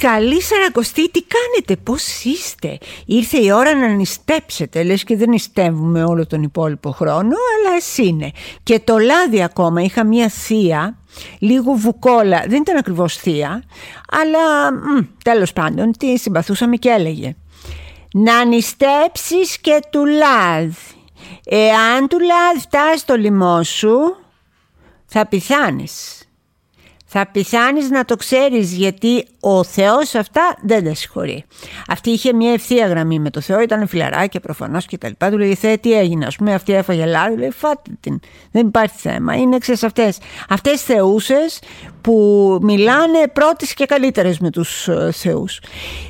Καλή Σαρακοστή, τι κάνετε, πώς είστε; Ήρθε η ώρα να νηστέψετε, λες και δεν νηστεύουμε όλο τον υπόλοιπο χρόνο, αλλά εσύ είναι. Και το λάδι ακόμα, είχα μία θεία, λίγο βουκόλα, δεν ήταν ακριβώς θεία, αλλά μ, τέλος πάντων τη συμπαθούσαμε και έλεγε. Να νηστέψεις και του λάδι. Εάν του λάδι φτάσει στο λαιμό σου, θα πηθάνεις θα πεθάνεις να το ξέρεις γιατί ο Θεός αυτά δεν τα συγχωρεί. Αυτή είχε μια ευθεία γραμμή με το Θεό, ήταν φιλαράκια προφανώς και τα λοιπά. Του λέει Θεέ τι έγινε, ας πούμε αυτή έφαγε λάδι, λέει φάτε την, δεν υπάρχει θέμα, είναι ξέρεις αυτές. Αυτές θεούσες που μιλάνε πρώτες και καλύτερες με τους ε, θεούς.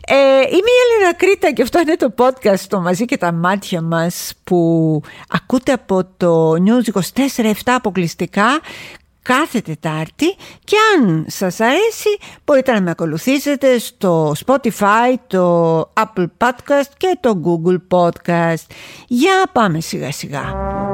Ε, είμαι η Έλενα Κρήτα και αυτό είναι το podcast το μαζί και τα μάτια μας που ακούτε από το News 24-7 αποκλειστικά κάθε Τετάρτη και αν σας αρέσει μπορείτε να με ακολουθήσετε στο Spotify, το Apple Podcast και το Google Podcast. Για πάμε σιγά σιγά.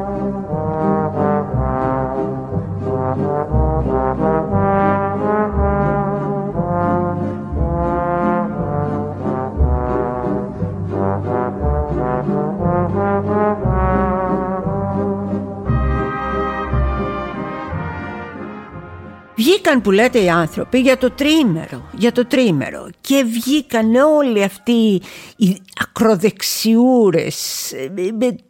Βγήκαν που λέτε οι άνθρωποι για το τρίμερο, για το τρίμερο. Και βγήκαν όλοι αυτοί οι ακροδεξιούρες,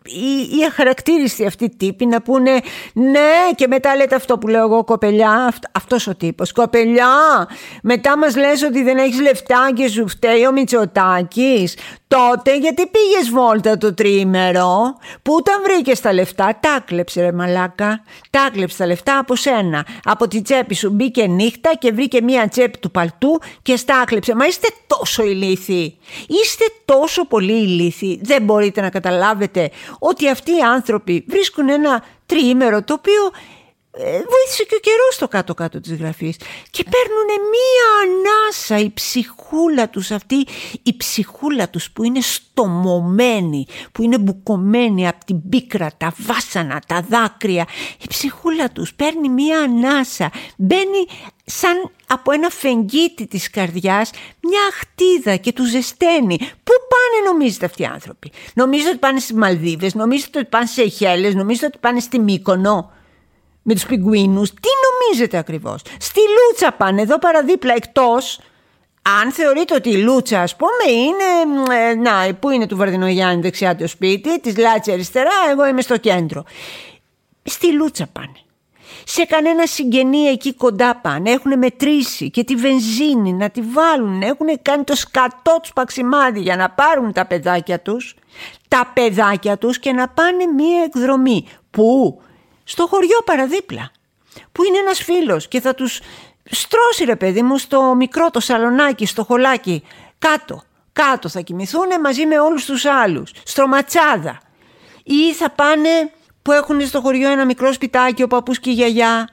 οι, οι αχαρακτήριστοι αυτοί τύποι να πούνε ναι και μετά λέτε αυτό που λέω εγώ κοπελιά, αυτός ο τύπος, κοπελιά μετά μας λες ότι δεν έχεις λεφτά και σου φταίει ο Μητσοτάκης, τότε γιατί πήγες βόλτα το τρίμερο; Που όταν βρήκες τα λεφτά; Τα κλέψε ρε μαλάκα, τα κλέψε τα λεφτά από σένα, από τη τσέπη σου μπήκε νύχτα και βρήκε μία τσέπη του παλτού και στάκλεψε. Μα είστε τόσο ηλίθιοι. Είστε τόσο πολύ ηλίθιοι. Δεν μπορείτε να καταλάβετε ότι αυτοί οι άνθρωποι βρίσκουν ένα τριήμερο το οποίο ε, βοήθησε και ο καιρός στο κάτω-κάτω της γραφής και παίρνουν μία ανάσα η ψυχούλα τους αυτή η ψυχούλα τους που είναι στομωμένη που είναι μπουκωμένη από την πίκρα τα βάσανα, τα δάκρυα η ψυχούλα τους παίρνει μία ανάσα μπαίνει σαν από ένα φεγγίτι της καρδιάς μια χτίδα και τους ζεσταίνει. Πού πάνε νομίζετε αυτοί οι άνθρωποι; Νομίζετε ότι πάνε στις Μαλδίβες, νομίζετε ότι πάνε σε Αιχέλες, νομίζετε ότι πάνε στη Μύκονο; Με τους πιγκουίνους. Τι νομίζετε ακριβώς; Στη Λούτσα πάνε εδώ παραδίπλα εκτός. Αν θεωρείτε ότι η Λούτσα ας πούμε είναι, ε, να πού είναι του Βαρδινογιάννη δεξιά το σπίτι, της Λάτση αριστερά, εγώ είμαι στο κέντρο. Στη Λούτσα πάνε. Σε κανένα συγγενή εκεί κοντά πάνε, έχουν μετρήσει και τη βενζίνη να τη βάλουν, έχουν κάνει το σκατό τους παξιμάδι για να πάρουν τα παιδάκια τους, τα παιδάκια τους και να πάνε μία εκδρομή. Πού; Στο χωριό παραδίπλα που είναι ένας φίλος και θα τους στρώσει ρε παιδί μου στο μικρό το σαλονάκι, στο χολάκι κάτω, κάτω θα κοιμηθούν μαζί με όλους τους άλλους, στρωματσάδα ή θα πάνε που έχουν στο χωριό ένα μικρό σπιτάκι ο παππούς και η γιαγιά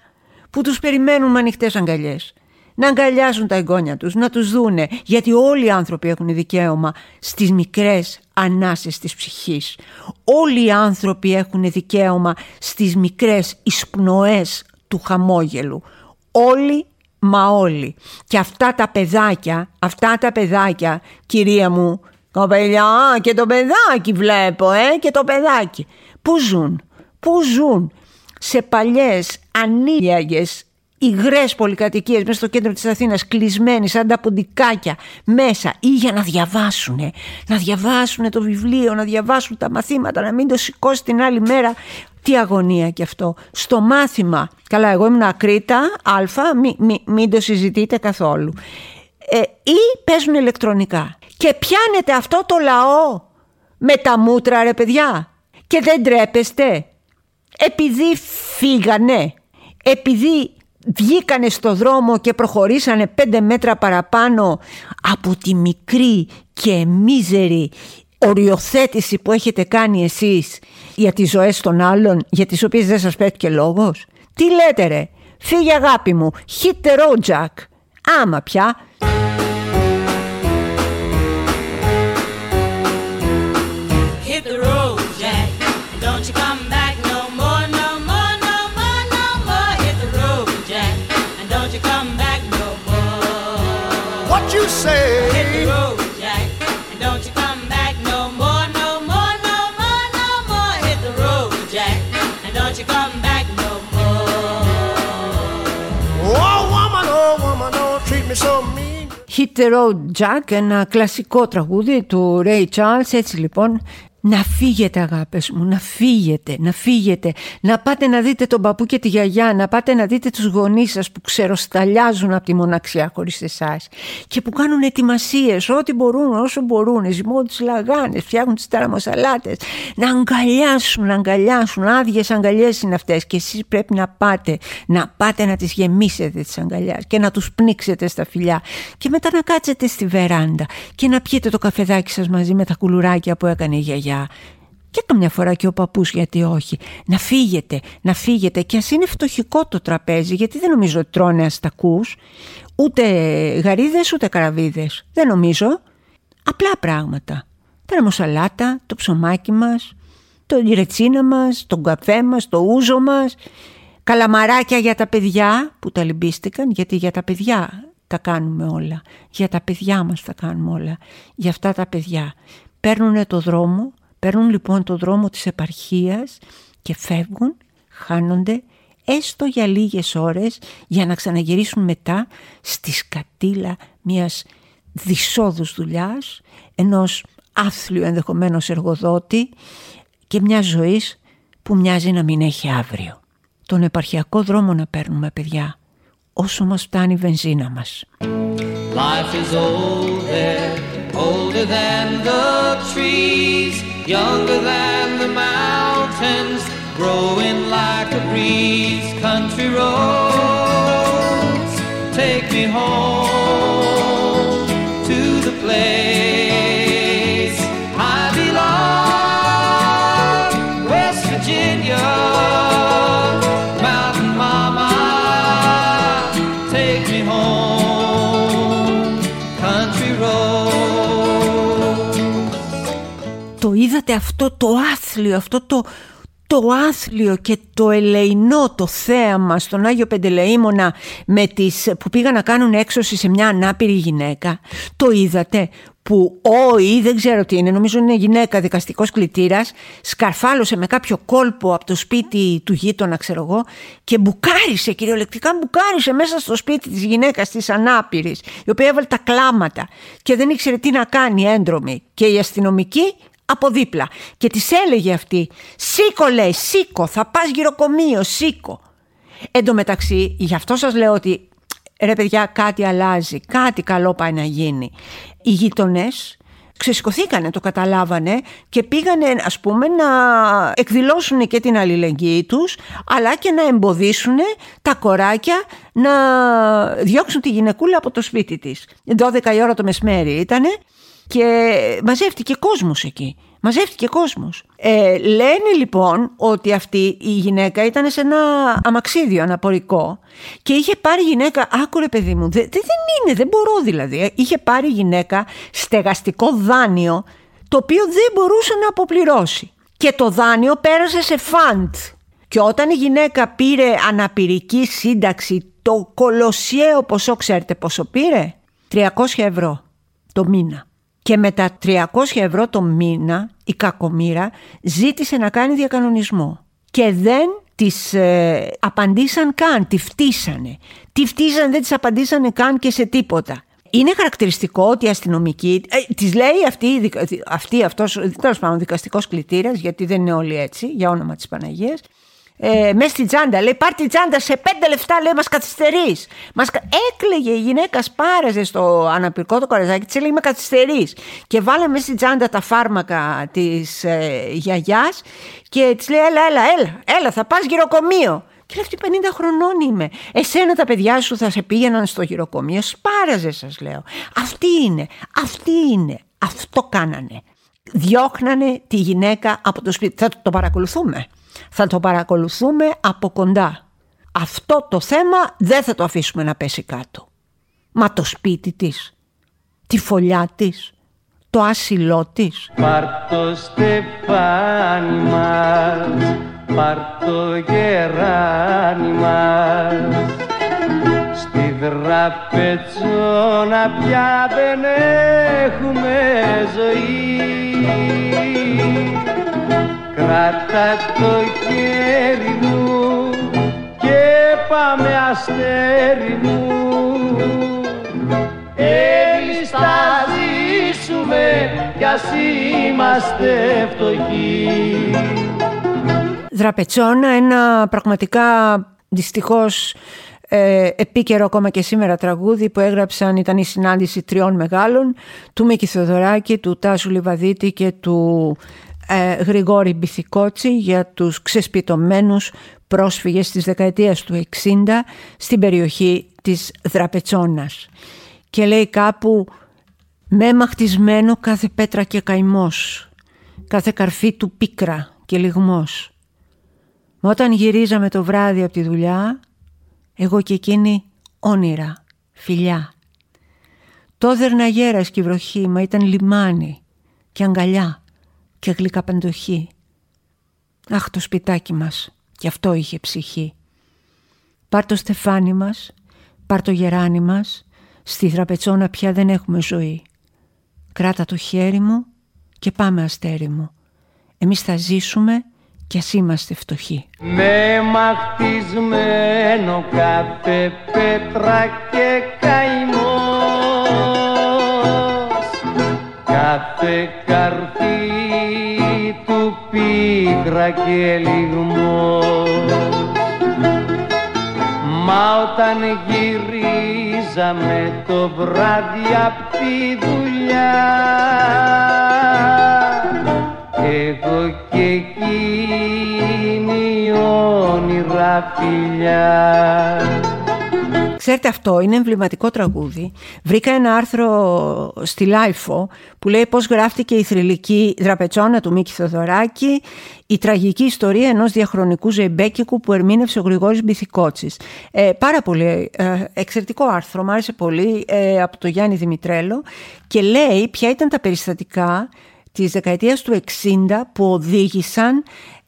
που τους περιμένουν με ανοιχτές αγκαλιές να αγκαλιάσουν τα εγγόνια τους, να τους δούνε, γιατί όλοι οι άνθρωποι έχουν δικαίωμα στις μικρές ανάσες της ψυχής. Όλοι οι άνθρωποι έχουν δικαίωμα στις μικρές εισπνοές του χαμόγελου. Όλοι μα όλοι. Και αυτά τα παιδάκια, αυτά τα παιδάκια, κυρία μου, κοπελιά και το παιδάκι βλέπω, ε, και το παιδάκι. Πού ζουν, πού ζουν σε παλιές ανήλιαγες υγρές πολυκατοικίες μέσα στο κέντρο της Αθήνας, κλεισμένοι σαν τα ποντικάκια μέσα ή για να διαβάσουν. Να διαβάσουν το βιβλίο, να διαβάσουν τα μαθήματα, να μην το σηκώσει την άλλη μέρα. Τι αγωνία κι αυτό. Στο μάθημα, καλά, εγώ ήμουν ακρίτα, α, μη, μην το συζητείτε καθόλου. Ε, ή παίζουν ηλεκτρονικά. Και πιάνετε αυτό το λαό με τα μούτρα, ρε παιδιά. Και δεν τρέπεστε. Επειδή φύγανε, επειδή βγήκανε στο δρόμο και προχωρήσανε πέντε μέτρα παραπάνω από τη μικρή και μίζερη οριοθέτηση που έχετε κάνει εσείς για τις ζωές των άλλων για τις οποίες δεν σας πέτει και λόγος; Τι λέτε ρε, φύγε αγάπη μου, hit the road Jack. Άμα πια Hit the Road Jack, ένα κλασικό τραγούδι του Ray Charles. Έτσι λοιπόν να φύγετε αγάπες μου, να φύγετε, να φύγετε, να πάτε να δείτε τον παππού και τη γιαγιά, να πάτε να δείτε τους γονείς σας που ξεροσταλιάζουν από τη μοναξιά χωρίς εσάς και που κάνουν ετοιμασίες, ό,τι μπορούν, όσο μπορούν, ζυμώνουν τις λαγάνες, φτιάχνουν τις ταραμοσαλάτες, να αγκαλιάσουν, να αγκαλιάσουν, άδειες αγκαλιές είναι αυτές και εσείς πρέπει να πάτε, να πάτε να τις γεμίσετε τις αγκαλιάς και να τους πνίξετε στα φιλιά. Και μετά να κάτσετε στη βεράντα και να πιείτε το καφεδάκι σας μαζί με τα κουλουράκια που έκανε η γιαγιά και καμιά φορά και ο παππούς γιατί όχι. Να φύγετε, να φύγετε. Και ας είναι φτωχικό το τραπέζι γιατί δεν νομίζω ότι τρώνε αστακούς ούτε γαρίδες ούτε καραβίδες. Δεν νομίζω. Απλά πράγματα. Τα μοσαλάτα, το ψωμάκι μας το ρετσίνα μας, τον καφέ μας, το ούζο μας. Καλαμαράκια για τα παιδιά που τα λυμπίστηκαν γιατί για τα παιδιά τα κάνουμε όλα. Για τα παιδιά μας τα κάνουμε όλα. Για αυτά τα παιδιά. Παίρνουν το δρόμο Παίρνουν λοιπόν το δρόμο της επαρχίας και φεύγουν, χάνονται έστω για λίγες ώρες για να ξαναγυρίσουν μετά στη σκατήλα μιας δυσόδους δουλειάς, ενός άθλιου ενδεχομένως εργοδότη και μιας ζωής που μοιάζει να μην έχει αύριο. Τον επαρχιακό δρόμο να παίρνουμε παιδιά, όσο μας φτάνει η βενζίνα μας. Life is older than the trees younger than the mountains, growing like a breeze. Country roads, είδατε αυτό το άθλιο, αυτό το, το άθλιο και το ελεηνό το θέαμα στον Άγιο Πεντελεήμονα με τις, που πήγαν να κάνουν έξωση σε μια ανάπηρη γυναίκα. Το είδατε που ο ή δεν ξέρω τι είναι, νομίζω είναι γυναίκα δικαστικός κλητήρας, σκαρφάλωσε με κάποιο κόλπο από το σπίτι του γείτονα ξέρω εγώ και μπουκάρισε κυριολεκτικά μπουκάρισε μέσα στο σπίτι της γυναίκας της ανάπηρης η οποία έβαλε τα κλάματα και δεν ήξερε τι να κάνει έντρομη και η αστυνομική από δίπλα και της έλεγε αυτή «Σήκω λέει, σήκω, θα πας γυροκομείο, σήκω». Εν τω μεταξύ, γι' αυτό σας λέω ότι ρε παιδιά κάτι αλλάζει, κάτι καλό πάει να γίνει. Οι γείτονες ξεσηκωθήκανε, το καταλάβανε και πήγανε ας πούμε να εκδηλώσουν και την αλληλεγγύη τους αλλά και να εμποδίσουν τα κοράκια να διώξουν τη γυναικούλα από το σπίτι της. 12 η ώρα το μεσημέρι ήτανε και μαζεύτηκε κόσμος εκεί. Μαζεύτηκε κόσμος. Ε, λένε λοιπόν ότι αυτή η γυναίκα ήταν σε ένα αμαξίδιο αναπορικό και είχε πάρει γυναίκα, άκουρε παιδί μου, δεν, δεν είναι, δεν μπορώ δηλαδή, ε, είχε πάρει γυναίκα στεγαστικό δάνειο το οποίο δεν μπορούσε να αποπληρώσει. Και το δάνειο πέρασε σε φαντ. Και όταν η γυναίκα πήρε αναπηρική σύνταξη, το κολοσιαίο ποσό, ξέρετε πόσο πήρε; 300 ευρώ το μήνα. Και με τα 300 ευρώ το μήνα η κακομήρα ζήτησε να κάνει διακανονισμό. Και δεν τις ε, απαντήσαν καν, τη φτύσανε. Τη φτύσανε, δεν τις απαντήσανε καν και σε τίποτα. Είναι χαρακτηριστικό ότι η αστυνομική, ε, της λέει αυτή, αυτή αυτός, τέλος πάντων δικαστικός κλητήρας, γιατί δεν είναι όλοι έτσι, για όνομα της Παναγίας, ε, μέσα στην τσάντα. Λέει: Πάρ την τσάντα σε πέντε λεφτά, λέει: Μας καθυστερείς. Μας... Έκλεγε η γυναίκα, σπάραζε στο αναπηρικό το κορεζάκι, της έλεγε: Με καθυστερείς. Και βάλε μέσα στην τσάντα τα φάρμακα της ε, γιαγιάς και της λέει: Έλα, έλα, έλα, έλα, θα πας γυροκομείο. Και λέει: Αυτή 50 χρονών είμαι. Εσένα τα παιδιά σου θα σε πήγαιναν στο γυροκομείο. Σπάραζε, σας λέω. Αυτή είναι, αυτή είναι. Αυτό κάνανε. Διώχνανε τη γυναίκα από το σπίτι. Θα το παρακολουθούμε θα το παρακολουθούμε από κοντά. Αυτό το θέμα δεν θα το αφήσουμε να πέσει κάτω. Μα το σπίτι της, τη φωλιά της, το άσυλό της. Πάρ' το στεφάνι μας, πάρ' το γεράνι μας, Στη δραπετσόνα πια δεν έχουμε ζωή. Κράτα το χέρι μου και πάμε αστέρι μου. Εμείς θα ζήσουμε κι ας είμαστε φτωχοί. Δραπετσόνα, ένα πραγματικά δυστυχώς ε, επίκαιρο ακόμα και σήμερα τραγούδι που έγραψαν ήταν η συνάντηση τριών μεγάλων του Μίκη Θεοδωράκη, του Τάσου Λιβαδίτη και του ε, Γρηγόρη Μπιθικότσι για τους ξεσπιτωμένους πρόσφυγες της δεκαετίας του 60 στην περιοχή της Δραπετσόνας. Και λέει κάπου με μαχτισμένο κάθε πέτρα και καημός, κάθε καρφί του πίκρα και λιγμός. Μα όταν γυρίζαμε το βράδυ από τη δουλειά, εγώ και εκείνη όνειρα, φιλιά. Το δέρνα γέρας και η βροχή, μα ήταν λιμάνι και αγκαλιά και γλυκά παντοχή. Αχ το σπιτάκι μας, κι αυτό είχε ψυχή. Πάρ το στεφάνι μας, πάρ το γεράνι μας, στη θραπετσόνα πια δεν έχουμε ζωή. Κράτα το χέρι μου και πάμε αστέρι μου. Εμείς θα ζήσουμε κι ας είμαστε φτωχοί. Με μαχτισμένο κάθε πέτρα και καημός κάθε καρφί του πίκρα και λιγμός Μα όταν γυρίζαμε το βράδυ απ' τη δουλειά εγώ και εκείνη όνειρα φιλιά Ξέρετε αυτό είναι εμβληματικό τραγούδι. Βρήκα ένα άρθρο στη LiFO που λέει πώς γράφτηκε η θρυλική Δραπετσώνα του Μίκη Θεοδωράκη η τραγική ιστορία ενός διαχρονικού ζεϊμπέκικου που ερμήνευσε ο Γρηγόρης Μπιθικότσης. Ε, πάρα πολύ ε, εξαιρετικό άρθρο, μου άρεσε πολύ ε, από το Γιάννη Δημητρέλο και λέει ποια ήταν τα περιστατικά της δεκαετίας του 60 που οδήγησαν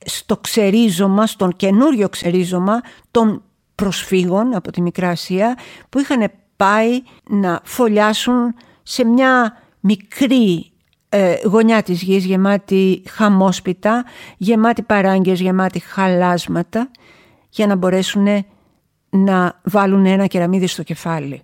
στο ξερίζωμα, στον καινούριο ξερίζωμα των προσφύγων από τη Μικρά Ασία που είχαν πάει να φωλιάσουν σε μια μικρή ε, γωνιά της γης γεμάτη χαμόσπιτα, γεμάτη παράγγες, γεμάτη χαλάσματα για να μπορέσουν να βάλουν ένα κεραμίδι στο κεφάλι.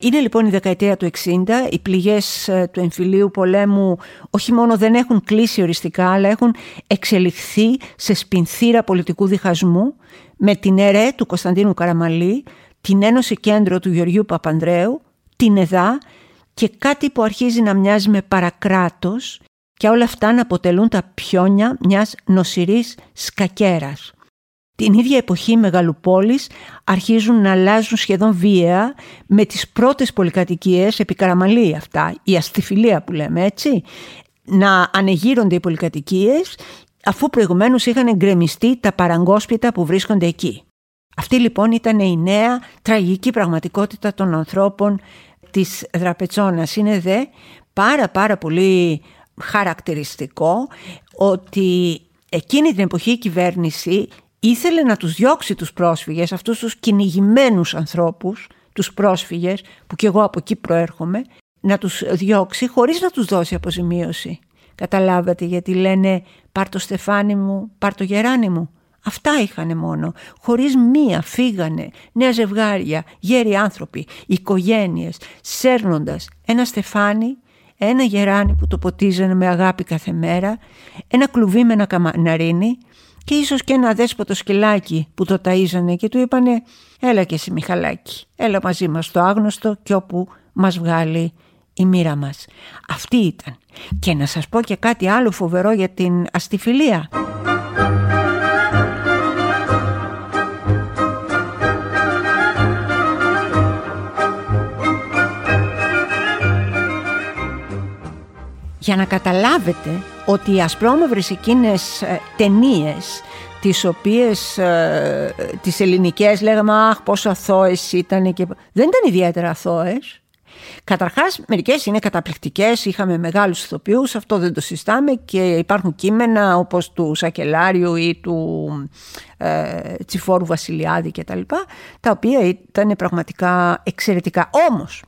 Είναι λοιπόν η δεκαετία του 60, οι πληγές ε, του εμφυλίου πολέμου όχι μόνο δεν έχουν κλείσει οριστικά, αλλά έχουν εξελιχθεί σε σπινθήρα πολιτικού διχασμού με την ΕΡΕ του Κωνσταντίνου Καραμαλή, την Ένωση Κέντρο του Γεωργίου Παπανδρέου, την ΕΔΑ και κάτι που αρχίζει να μοιάζει με παρακράτος και όλα αυτά να αποτελούν τα πιόνια μιας νοσηρής σκακέρας. Την ίδια εποχή οι μεγαλοπόλεις αρχίζουν να αλλάζουν σχεδόν βία με τις πρώτες πολυκατοικίες επί Καραμαλή αυτά, η αστιφιλία που λέμε έτσι, να ανεγείρονται οι πολυκατοικίες αφού προηγουμένως είχαν εγκρεμιστεί τα παραγκόσπιτα που βρίσκονται εκεί. Αυτή λοιπόν ήταν η νέα τραγική πραγματικότητα των ανθρώπων της Δραπετσόνας. Είναι δε πάρα πάρα πολύ χαρακτηριστικό ότι εκείνη την εποχή η κυβέρνηση ήθελε να τους διώξει τους πρόσφυγες, αυτούς τους κυνηγημένους ανθρώπους, τους πρόσφυγες, που κι εγώ από εκεί προέρχομαι, να τους διώξει χωρίς να τους δώσει αποζημίωση. Καταλάβατε γιατί λένε πάρ το στεφάνι μου, πάρ το γεράνι μου. Αυτά είχανε μόνο, χωρίς μία φύγανε νέα ζευγάρια, γέροι άνθρωποι, οικογένειες, σέρνοντας ένα στεφάνι, ένα γεράνι που το ποτίζανε με αγάπη κάθε μέρα, ένα κλουβί με ένα καμαναρίνι και ίσως και ένα δέσποτο σκυλάκι που το ταΐζανε και του είπανε «Έλα και εσύ Μιχαλάκη, έλα μαζί μας στο άγνωστο και όπου μας βγάλει η μοίρα μας». Αυτή ήταν. Και να σας πω και κάτι άλλο φοβερό για την αστιφιλία. Για να καταλάβετε ότι οι ασπρόμαυρες εκείνες ε, ταινίες τις οποίες ε, τις ελληνικές λέγαμε αχ πόσο αθώες ήταν και... δεν ήταν ιδιαίτερα αθώες Καταρχάς μερικές είναι καταπληκτικές, είχαμε μεγάλους ηθοποιούς, αυτό δεν το συστάμε και υπάρχουν κείμενα όπως του Σακελάριου ή του ε, Τσιφόρου Βασιλιάδη και τα λοιπά, τα οποία ήταν πραγματικά εξαιρετικά. Όμως,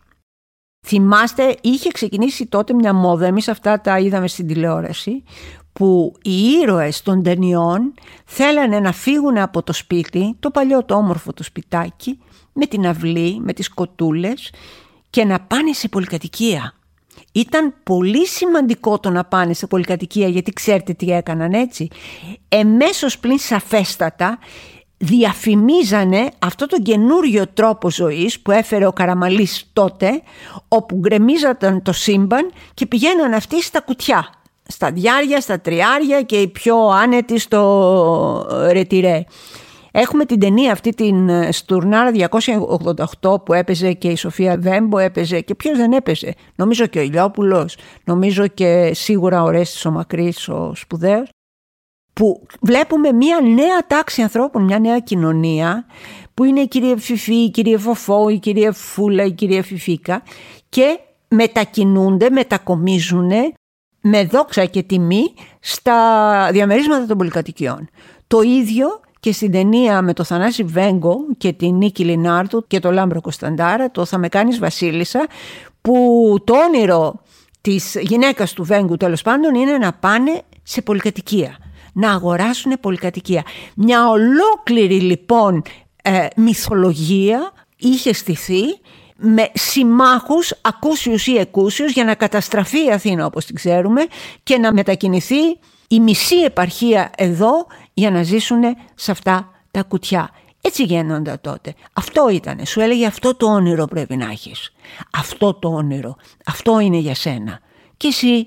θυμάστε, είχε ξεκινήσει τότε μια μόδα, εμείς αυτά τα είδαμε στην τηλεόραση, που οι ήρωες των ταινιών θέλανε να φύγουν από το σπίτι, το παλιό το όμορφο το σπιτάκι, με την αυλή, με τις κοτούλες και να πάνε σε πολυκατοικία. Ήταν πολύ σημαντικό το να πάνε σε πολυκατοικία γιατί ξέρετε τι έκαναν έτσι. Εμέσως πλην σαφέστατα διαφημίζανε αυτό το καινούριο τρόπο ζωής που έφερε ο Καραμαλής τότε όπου γκρεμίζονταν το σύμπαν και πηγαίναν αυτοί στα κουτιά στα διάρια, στα τριάρια και οι πιο άνετοι στο ρετυρέ. Έχουμε την ταινία αυτή την ε, Στουρνάρα 288 που έπαιζε και η Σοφία Βέμπο έπαιζε και ποιος δεν έπαιζε; Νομίζω και ο Ηλιόπουλος, νομίζω και σίγουρα ο Ρέστης ο Μακρύς ο σπουδαίος που βλέπουμε μια νέα τάξη ανθρώπων, μια νέα κοινωνία που είναι η κυρία Φιφή, η κυρία Φοφό, η κυρία Φούλα, η κυρία Φιφίκα και μετακινούνται, μετακομίζουν με δόξα και τιμή στα διαμερίσματα των πολυκατοικιών. Το ίδιο και στην ταινία με το Θανάση Βέγκο και την Νίκη Λινάρδου και το Λάμπρο Κωνσταντάρα, το «Θα με κάνεις Βασίλισσα», που το όνειρο της γυναίκας του Βέγκου τέλος πάντων είναι να πάνε σε πολυκατοικία, να αγοράσουν πολυκατοικία. Μια ολόκληρη λοιπόν ε, μυθολογία είχε στηθεί με συμμάχους ακούσιους ή εκούσιους για να καταστραφεί η Αθήνα όπως την ξέρουμε και να μετακινηθεί η μισή επαρχία εδώ για να ζήσουν σε αυτά τα κουτιά. Έτσι γίνονται τότε. Αυτό ήταν. Σου έλεγε αυτό το όνειρο πρέπει να έχεις. Αυτό το όνειρο. Αυτό είναι για σένα. Και εσύ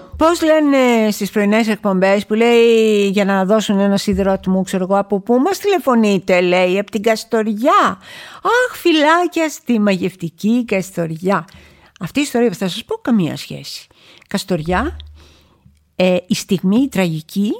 Πώς λένε στις πρωινές εκπομπές που λέει για να δώσουν ένα σιδηρότιμο ξέρω εγώ από πού μας τηλεφωνείτε λέει από την Καστοριά Αχ φυλάκια στη μαγευτική Καστοριά Αυτή η ιστορία θα σας πω καμία σχέση. Καστοριά ε, η στιγμή η τραγική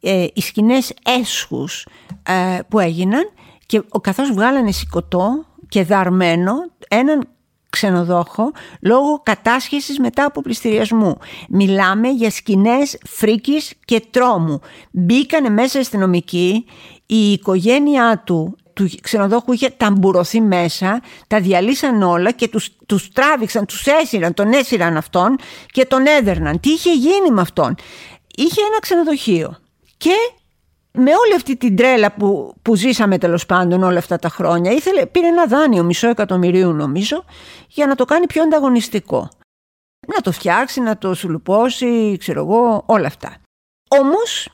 ε, οι σκηνές έσχους ε, που έγιναν και καθώς βγάλανε σηκωτό και δαρμένο έναν ξενοδόχο λόγω κατάσχεσης μετά από πληστηριασμού. Μιλάμε για σκηνές φρίκης και τρόμου. Μπήκανε μέσα αστυνομικοί, η οικογένειά του του ξενοδόχου είχε ταμπουρωθεί μέσα, τα διαλύσαν όλα και τους, τους τράβηξαν, τους έσυραν, τον έσυραν αυτόν και τον έδερναν. Τι είχε γίνει με αυτόν; Είχε ένα ξενοδοχείο και με όλη αυτή την τρέλα που, που ζήσαμε τέλος πάντων όλα αυτά τα χρόνια, ήθελε, πήρε ένα δάνειο μισό εκατομμυρίου νομίζω, για να το κάνει πιο ανταγωνιστικό. Να το φτιάξει, να το σουλουπώσει, ξέρω εγώ, όλα αυτά. Όμως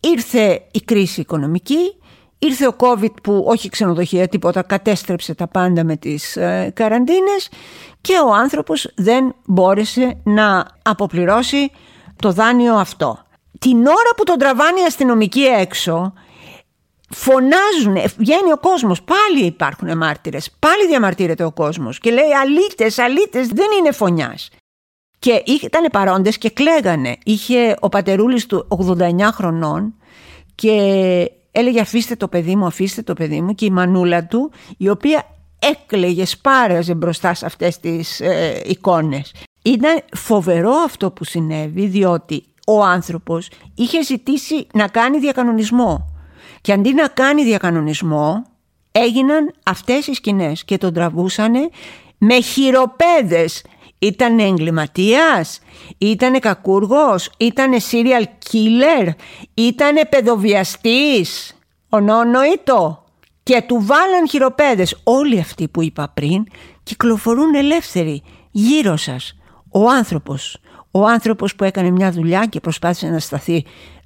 ήρθε η κρίση οικονομική, ήρθε ο COVID που όχι ξενοδοχεία τίποτα κατέστρεψε τα πάντα με τις ε, καραντίνες και ο άνθρωπος δεν μπόρεσε να αποπληρώσει το δάνειο αυτό την ώρα που τον τραβάνει η αστυνομική έξω φωνάζουν, βγαίνει ο κόσμος, πάλι υπάρχουν μάρτυρες, πάλι διαμαρτύρεται ο κόσμος και λέει αλήτες, αλήτες, δεν είναι φωνιάς. Και ήταν παρόντες και κλαίγανε. Είχε ο πατερούλης του 89 χρονών και έλεγε αφήστε το παιδί μου, αφήστε το παιδί μου και η μανούλα του η οποία έκλαιγε, σπάραζε μπροστά σε αυτές τις ε, εικόνες. Ήταν φοβερό αυτό που συνέβη διότι ο άνθρωπος είχε ζητήσει να κάνει διακανονισμό και αντί να κάνει διακανονισμό έγιναν αυτές οι σκηνές και τον τραβούσανε με χειροπέδες. Ήταν εγκληματίας, ήτανε κακούργος, ήτανε serial killer, ήτανε παιδοβιαστής, ονόνοητο και του βάλαν χειροπέδες. Όλοι αυτοί που είπα πριν κυκλοφορούν ελεύθεροι γύρω σας. Ο άνθρωπος ο άνθρωπος που έκανε μια δουλειά και προσπάθησε να σταθεί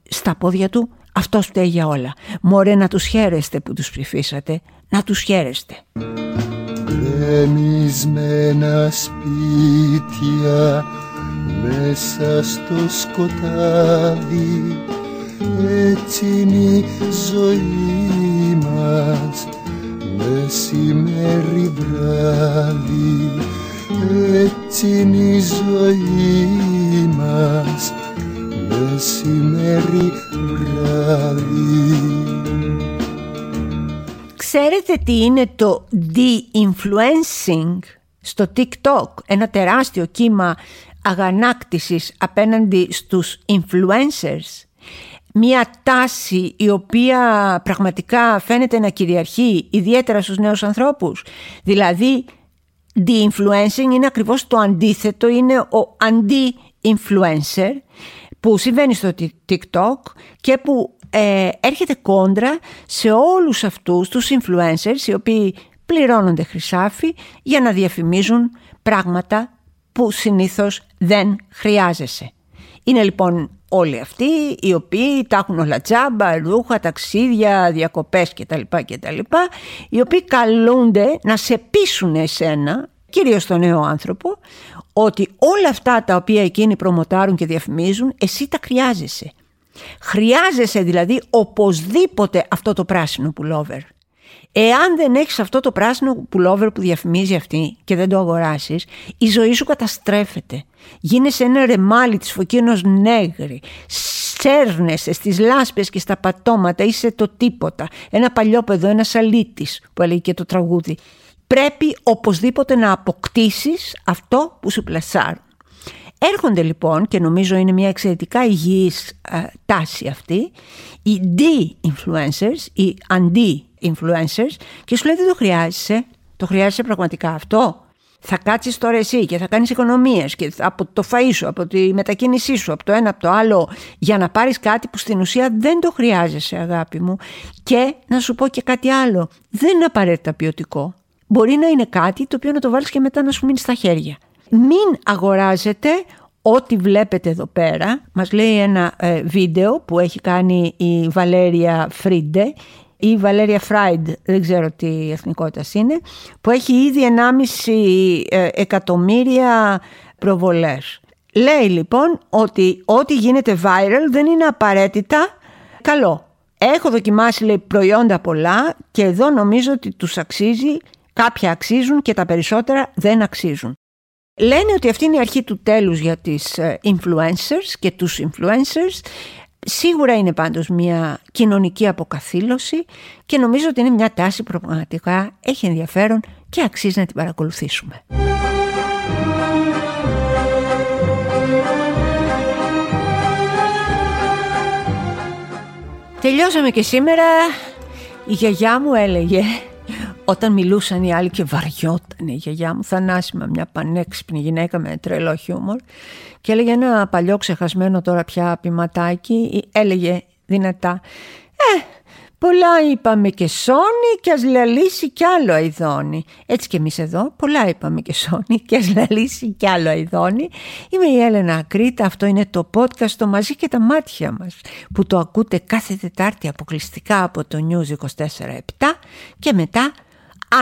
στα πόδια του, αυτό φταίει για όλα. Μωρέ να τους χαίρεστε που τους ψηφίσατε, να τους χαίρεστε. Γκρεμισμένα σπίτια μέσα στο σκοτάδι έτσι είναι η ζωή μας μεσημέρι βράδυ έτσι είναι η ζωή μας μεσημέρι βράδυ Ξέρετε τι είναι το de-influencing στο TikTok, ένα τεράστιο κύμα αγανάκτησης απέναντι στους influencers. Μία τάση η οποία πραγματικά φαίνεται να κυριαρχεί ιδιαίτερα στους νέους ανθρώπους. Δηλαδή, de-influencing είναι ακριβώς το αντίθετο, είναι ο αντι-influencer που συμβαίνει στο TikTok και που ε, έρχεται κόντρα σε όλους αυτούς τους influencers οι οποίοι πληρώνονται χρυσάφι για να διαφημίζουν πράγματα που συνήθως δεν χρειάζεσαι. Είναι λοιπόν όλοι αυτοί οι οποίοι τα έχουν όλα τζάμπα, ρούχα, ταξίδια, διακοπές κτλ. κτλ οι οποίοι καλούνται να σε πείσουν εσένα, κυρίως τον νέο άνθρωπο, ότι όλα αυτά τα οποία εκείνοι προμοτάρουν και διαφημίζουν, εσύ τα χρειάζεσαι. Χρειάζεσαι δηλαδή οπωσδήποτε αυτό το πράσινο πουλόβερ. Εάν δεν έχεις αυτό το πράσινο πουλόβερ που διαφημίζει αυτή και δεν το αγοράσεις, η ζωή σου καταστρέφεται. Γίνεσαι ένα ρεμάλι της φωκίνος νέγρη. Σέρνεσαι στις λάσπες και στα πατώματα, είσαι το τίποτα. Ένα παλιό παιδό, ένα αλήτης που έλεγε και το τραγούδι. Πρέπει οπωσδήποτε να αποκτήσεις αυτό που σου πλασάρουν. Έρχονται λοιπόν και νομίζω είναι μια εξαιρετικά υγιής τάση αυτή οι D-influencers, οι αντι-influencers και σου λέει δεν το χρειάζεσαι, το χρειάζεσαι πραγματικά αυτό. Θα κάτσεις τώρα εσύ και θα κάνεις οικονομίες και από το φαΐ σου, από τη μετακίνησή σου, από το ένα από το άλλο για να πάρεις κάτι που στην ουσία δεν το χρειάζεσαι αγάπη μου και να σου πω και κάτι άλλο, δεν είναι απαραίτητα ποιοτικό. Μπορεί να είναι κάτι το οποίο να το βάλεις και μετά να σου μείνει στα χέρια. Μην αγοράζετε ό,τι βλέπετε εδώ πέρα. Μας λέει ένα ε, βίντεο που έχει κάνει η Βαλέρια Φρίντε ή Βαλέρια Φράιντ, δεν ξέρω τι εθνικότητας είναι, που έχει ήδη 1,5 ε, εκατομμύρια προβολές. Λέει λοιπόν ότι ό,τι γίνεται viral δεν είναι απαραίτητα καλό. Έχω δοκιμάσει λέει, προϊόντα πολλά και εδώ νομίζω ότι τους αξίζει, κάποια αξίζουν και τα περισσότερα δεν αξίζουν. Λένε ότι αυτή είναι η αρχή του τέλους για τις ε, influencers και τους influencers. Σίγουρα είναι πάντως μια κοινωνική αποκαθήλωση και νομίζω ότι είναι μια τάση που πραγματικά έχει ενδιαφέρον και αξίζει να την παρακολουθήσουμε. Τελειώσαμε και σήμερα. Η γιαγιά μου έλεγε όταν μιλούσαν οι άλλοι και βαριόταν η γιαγιά μου, θανάσιμα μια πανέξυπνη γυναίκα με τρελό χιούμορ και έλεγε ένα παλιό ξεχασμένο τώρα πια ποιηματάκι, έλεγε δυνατά «Ε, πολλά είπαμε και σώνει και ας λαλήσει κι άλλο αηδόνι». Έτσι και εμείς εδώ, πολλά είπαμε και σώνει και ας λαλήσει κι άλλο αηδόνι. Είμαι η Έλενα Ακρίτα, αυτό είναι το podcast το μαζί και τα μάτια μας που το ακούτε κάθε Τετάρτη αποκλειστικά από το News 24-7 και μετά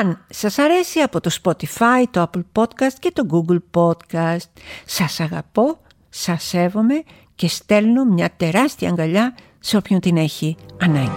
αν σας αρέσει από το Spotify, το Apple Podcast και το Google Podcast. Σας αγαπώ, σας σέβομαι και στέλνω μια τεράστια αγκαλιά σε όποιον την έχει ανάγκη.